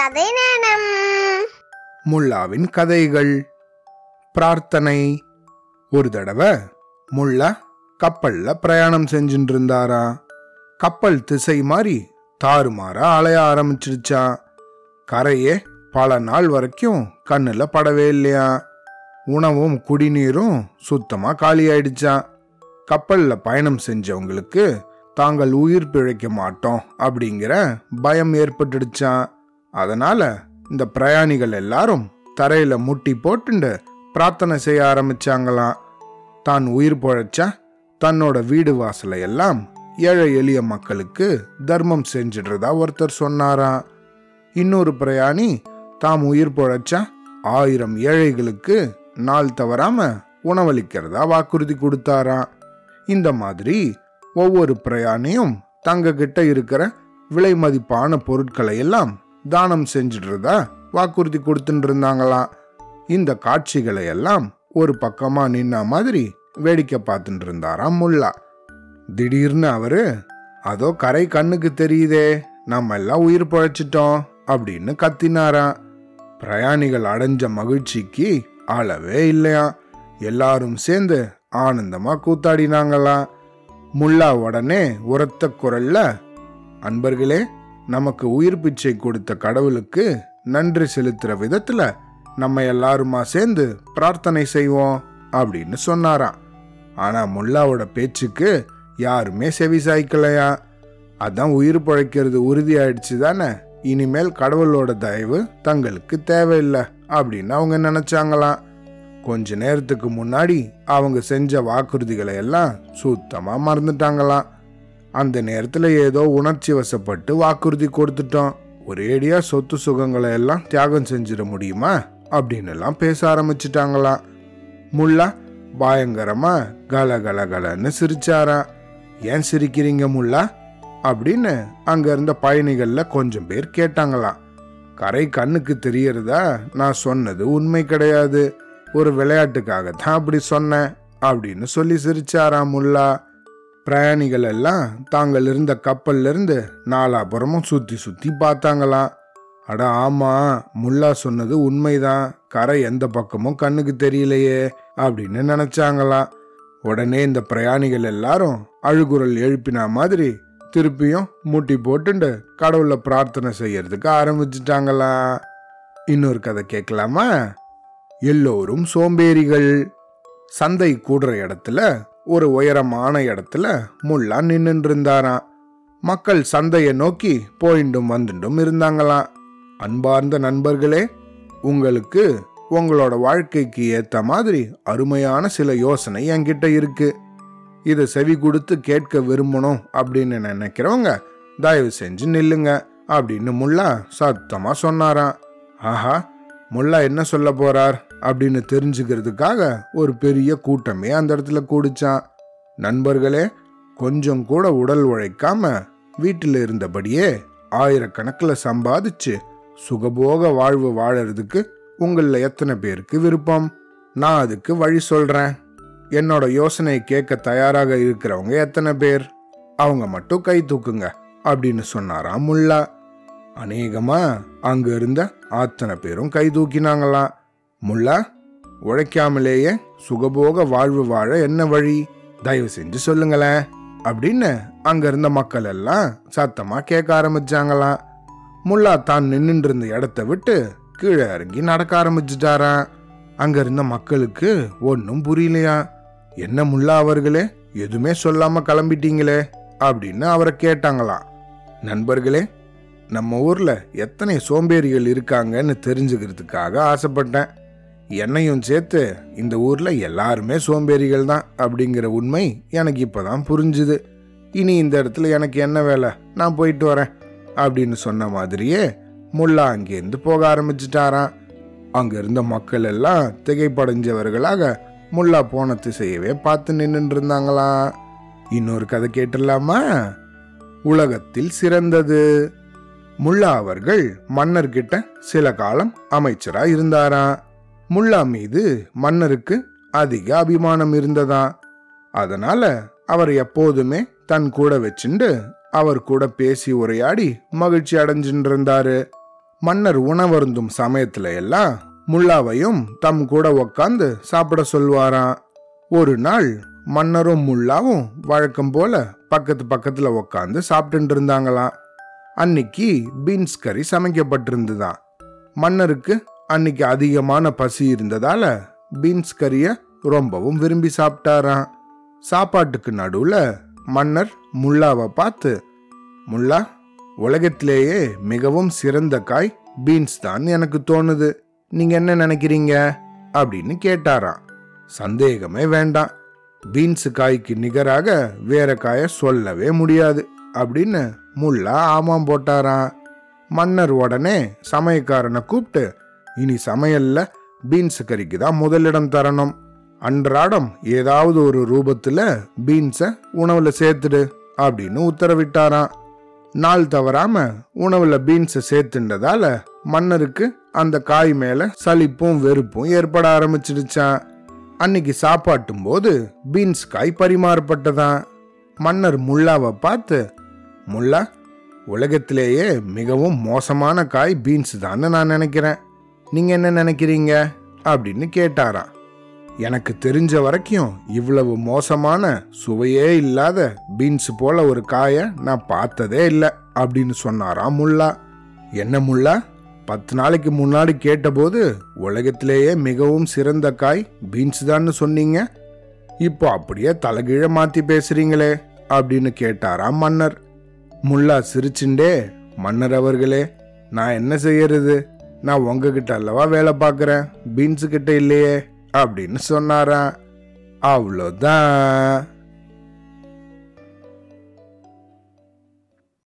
கதை நேரம். முல்லாவின் கதைகள். பிரார்த்தனை. ஒரு தடவை முல்லா கப்பல்ல பிரயாணம் செஞ்சுட்டு இருந்தாரா கப்பல் திசை மாறி தாறுமாற அலைய ஆரம்பிச்சிருச்சா? கரையே பல நாள் வரைக்கும் கண்ணுல படவே இல்லையா? உணவும் குடிநீரும் சுத்தமா காலியாயிடுச்சா? கப்பல்ல பயணம் செஞ்சவங்களுக்கு தாங்கள் உயிர் பிழைக்க மாட்டோம் அப்படிங்கிற பயம் ஏற்பட்டுடுச்சான் அதனால இந்த பிரயாணிகள் எல்லாரும் தரையில முட்டி போட்டுண்டு பிரார்த்தனை செய்ய ஆரம்பிச்சாங்களாம். தான் உயிர் பொழைச்சா தன்னோட வீடு வாசலை எல்லாம் ஏழை எளிய மக்களுக்கு தர்மம் செஞ்சிடுறதா ஒருத்தர் சொன்னாராம். இன்னொரு பிரயாணி தாம் உயிர் பொழைச்சா ஆயிரம் ஏழைகளுக்கு நாள் தவறாம உணவளிக்கிறதா வாக்குறுதி கொடுத்தாராம். இந்த மாதிரி ஒவ்வொரு பிரயாணியும் தங்க கிட்ட இருக்கிற விலை மதிப்பான பொருட்களை எல்லாம் தானம் செஞ்சிடுறதா? வாக்குறுதி கொடுத்துட்டு இருந்தாங்களாம் இந்த காட்சிகளை எல்லாம் ஒரு பக்கமா நின்ன மாதிரி வேடிக்கை பார்த்துட்டு இருந்தாராம் முல்லா. திடீர்னு அவரு அதோ கரை கண்ணுக்கு தெரியுதே நம்ம எல்லாம் உயிர் பழைச்சிட்டோம் அப்படின்னு கத்தினாராம். பிரயாணிகள் அடைஞ்ச மகிழ்ச்சிக்கு அளவே இல்லையா எல்லாரும் சேர்ந்து ஆனந்தமா கூத்தாடினாங்களாம். முல்லா உடனே உரத்த குரல்ல அன்பர்களே நமக்கு உயிர் பிச்சை கொடுத்த கடவுளுக்கு நன்றி செலுத்துற விதத்துல நம்ம எல்லாருமா சேர்ந்து பிரார்த்தனை செய்வோம் அப்படின்னு சொன்னாராம். ஆனா முல்லாவோட பேச்சுக்கு யாருமே செவி சாய்க்கலையா? அதான் உயிர் பழைக்கிறது உறுதியாயிடுச்சு தானே? இனிமேல் கடவுளோட தயவு தங்களுக்கு தேவையில்லை அப்படின்னு அவங்க நினைச்சாங்களாம். கொஞ்ச நேரத்துக்கு முன்னாடி அவங்க செஞ்ச வாக்குறுதிகளை எல்லாம் சுத்தமா மறந்துட்டாங்களாம். அந்த நேரத்தில் ஏதோ உணர்ச்சி வசப்பட்டு வாக்குறுதி கொடுத்துட்டோம். ஒரேடியா சொத்து சுகங்களை எல்லாம் தியாகம் செஞ்சிட முடியுமா? அப்படின்னு எல்லாம் பேச ஆரம்பிச்சிட்டாங்களாம் முல்லா பயங்கரமா கல கல கலன்னு சிரிச்சாராம் ஏன் சிரிக்கிறீங்க முல்லா? அப்படின்னு அங்க இருந்த பயணிகள்ல கொஞ்சம் பேர் கேட்டாங்களாம் கரை கண்ணுக்கு தெரியறதா? நான் சொன்னது உண்மை கிடையாது. ஒரு விளையாட்டுக்காக தான் அப்படி சொன்னேன். அப்படின்னு சொல்லி சிரிச்சாராம் முல்லா. பிரயாணிகள் எல்லாம் தாங்கள் இருந்த கப்பல்லிருந்து நாலாபுறமும் சுத்தி சுத்தி பார்த்தாங்களாம். அட ஆமா முல்லா சொன்னது உண்மைதான். கரை எந்த பக்கமும் கண்ணுக்கு தெரியலையே அப்படின்னு நினைச்சாங்களாம். உடனே இந்த பிரயாணிகள் எல்லாரும் அழுகுரல் எழுப்பினா மாதிரி திருப்பியும் மூட்டி போட்டுண்டு கடவுளை பிரார்த்தனை செய்யறதுக்கு ஆரம்பிச்சிட்டாங்களா இன்னொரு கதை கேட்கலாமா? எல்லோரும் சோம்பேறிகள். சந்தை கூடுற இடத்துல ஒரு உயரமான இடத்துல முல்லா நின்றுருந்தாராம் இருந்தாராம் மக்கள் சந்தையை நோக்கி போயிண்டும் வந்துட்டும் இருந்தாங்களாம். அன்பார்ந்த நண்பர்களே உங்களுக்கு உங்களோட வாழ்க்கைக்கு ஏத்த மாதிரி அருமையான சில யோசனை என்கிட்ட இருக்கு. இதை செவி கொடுத்து கேட்க விரும்பணும் அப்படின்னு நினைக்கிறவங்க தயவு செஞ்சு நில்லுங்க அப்படின்னு முல்லா சத்தமா சொன்னாராம். ஆஹா முல்லா என்ன சொல்ல போறார் அப்படின்னு தெரிஞ்சுக்கிறதுக்காக ஒரு பெரிய கூட்டமே அந்த இடத்துல கூடிச்சான். நண்பர்களே கொஞ்சம் கூட உடல் உழைக்காம வீட்டில் இருந்தபடியே ஆயிரக்கணக்கில் சம்பாதிச்சு சுகபோக வாழ்வு வாழறதுக்கு உங்களில் எத்தனை பேருக்கு விருப்பம்? நான் அதுக்கு வழி சொல்றேன். என்னோட யோசனையை கேட்க தயாராக இருக்கிறவங்க எத்தனை பேர்? அவங்க மட்டும் கை தூக்குங்க அப்படின்னு சொன்னாராம் முல்லா. அநேகமா அங்க இருந்த அத்தனை பேரும் கை தூக்கினாங்களாம். முல்லா உழைக்காமலேயே சுகபோக வாழ்வு வாழ என்ன வழி? தயவு செஞ்சு சொல்லுங்களேன் அப்படின்னு அங்க இருந்த மக்கள் எல்லாம் சத்தமா கேட்க ஆரம்பிச்சாங்களாம். முல்லா தான் நின்னுட்டு இருந்த இடத்த விட்டு கீழே இறங்கி நடக்க ஆரம்பிச்சிட்டாராம். அங்க இருந்த மக்களுக்கு ஒன்றும் புரியலையா? என்ன முல்லா அவர்களே எதுவுமே சொல்லாம கிளம்பிட்டீங்களே அப்படின்னு அவரை கேட்டாங்களாம். நண்பர்களே நம்ம ஊரில் எத்தனை சோம்பேறிகள் இருக்காங்கன்னு தெரிஞ்சுக்கிறதுக்காக ஆசைப்பட்டேன். என்னையும் சேர்த்து இந்த ஊரில் எல்லாருமே சோம்பேறிகள் தான் அப்படிங்கிற உண்மை எனக்கு இப்போ தான் புரிஞ்சுது. இனி இந்த இடத்துல எனக்கு என்ன வேலை? நான் போயிட்டு வரேன் அப்படின்னு சொன்ன மாதிரியே முல்லா அங்கேருந்து போக ஆரம்பிச்சிட்டாராம். அங்கே இருந்த மக்கள் எல்லாம் திகைப்படைஞ்சவர்களாக முல்லா போன திசையவே பார்த்து நின்றுட்டு இருந்தாங்களாம். இன்னொரு கதை கேட்டுடலாமா? உலகத்தில் சிறந்தது. முல்லா அவர்கள் மன்னர்கிட்ட சில காலம் அமைச்சரா இருந்தாராம் முல்லா மீது மன்னருக்கு அதிக அபிமானம் இருந்ததா? அதனால அவர் எப்போதுமே தன் கூட வச்சுண்டு அவர் கூட பேசி உரையாடி மகிழ்ச்சி அடைஞ்சின்றிருந்தாரு. மன்னர் உணவருந்தும் சமயத்துல எல்லாம் முல்லாவையும் தம் கூட உக்காந்து சாப்பிட சொல்வாராம் ஒரு நாள் மன்னரும் முல்லாவும் வழக்கம் போல பக்கத்து பக்கத்துல உக்காந்து சாப்பிட்டு இருந்தாங்களாம் அன்னைக்கு பீன்ஸ் கறி சமைக்கப்பட்டிருந்துதான். மன்னருக்கு அன்னைக்கு அதிகமான பசி இருந்ததால பீன்ஸ் கறியை ரொம்பவும் விரும்பி சாப்பிட்டாராம். சாப்பாட்டுக்கு நடுவுல மன்னர் முல்லாவை பார்த்து முல்லா உலகத்திலேயே மிகவும் சிறந்த காய் பீன்ஸ் தான் எனக்கு தோணுது. நீங்க என்ன நினைக்கிறீங்க? அப்படின்னு கேட்டாராம். சந்தேகமே வேண்டாம். பீன்ஸ் காய்க்கு நிகராக வேற காய சொல்லவே முடியாது. அப்படின்னு முல்லா ஆமாம் போட்டாராம். மன்னர் உடனே சமயக்காரனை கூப்பிட்டு இனி சமையல்ல பீன்ஸ் கறிக்கு தான் முதலிடம் தரணும். அன்றாடம் ஏதாவது ஒரு ரூபத்துல பீன்ஸை உணவுல சேர்த்துடு அப்படின்னு உத்தரவிட்டாராம். நாள் தவறாம உணவுல பீன்ஸை சேர்த்துண்டதால மன்னருக்கு அந்த காய் மேல சலிப்பும் வெறுப்பும் ஏற்பட ஆரம்பிச்சிடுச்சான் அன்னைக்கு சாப்பாட்டும் போது பீன்ஸ் காய் பரிமாறப்பட்டதான் மன்னர் முல்லாவை பார்த்து முல்லா உலகத்திலேயே மிகவும் மோசமான காய் பீன்ஸ் தான் நான் நினைக்கிறேன். நீங்க என்ன நினைக்கிறீங்க? அப்படின்னு கேட்டாராம். எனக்கு தெரிஞ்ச வரைக்கும் இவ்வளவு மோசமான சுவையே இல்லாத பீன்ஸ் போல ஒரு காயை நான் பார்த்ததே இல்லை அப்படின்னு சொன்னாராம் முல்லா. என்ன முல்லா? பத்து நாளைக்கு முன்னாடி கேட்டபோது உலகத்திலேயே மிகவும் சிறந்த காய் பீன்ஸ் தான்னு சொன்னீங்க. இப்போ அப்படியே தலைகீழ மாத்தி பேசுறீங்களே அப்படின்னு கேட்டாராம் மன்னர். முல்லா சிரிச்சுண்டே மன்னர் அவர்களே நான் என்ன செய்யறது? நான் உங்ககிட்ட அல்லவா வேலை பார்க்குறேன்? பீன்ஸு கிட்ட இல்லையே அப்படின்னு சொன்னாராம். அவ்வளோதான்.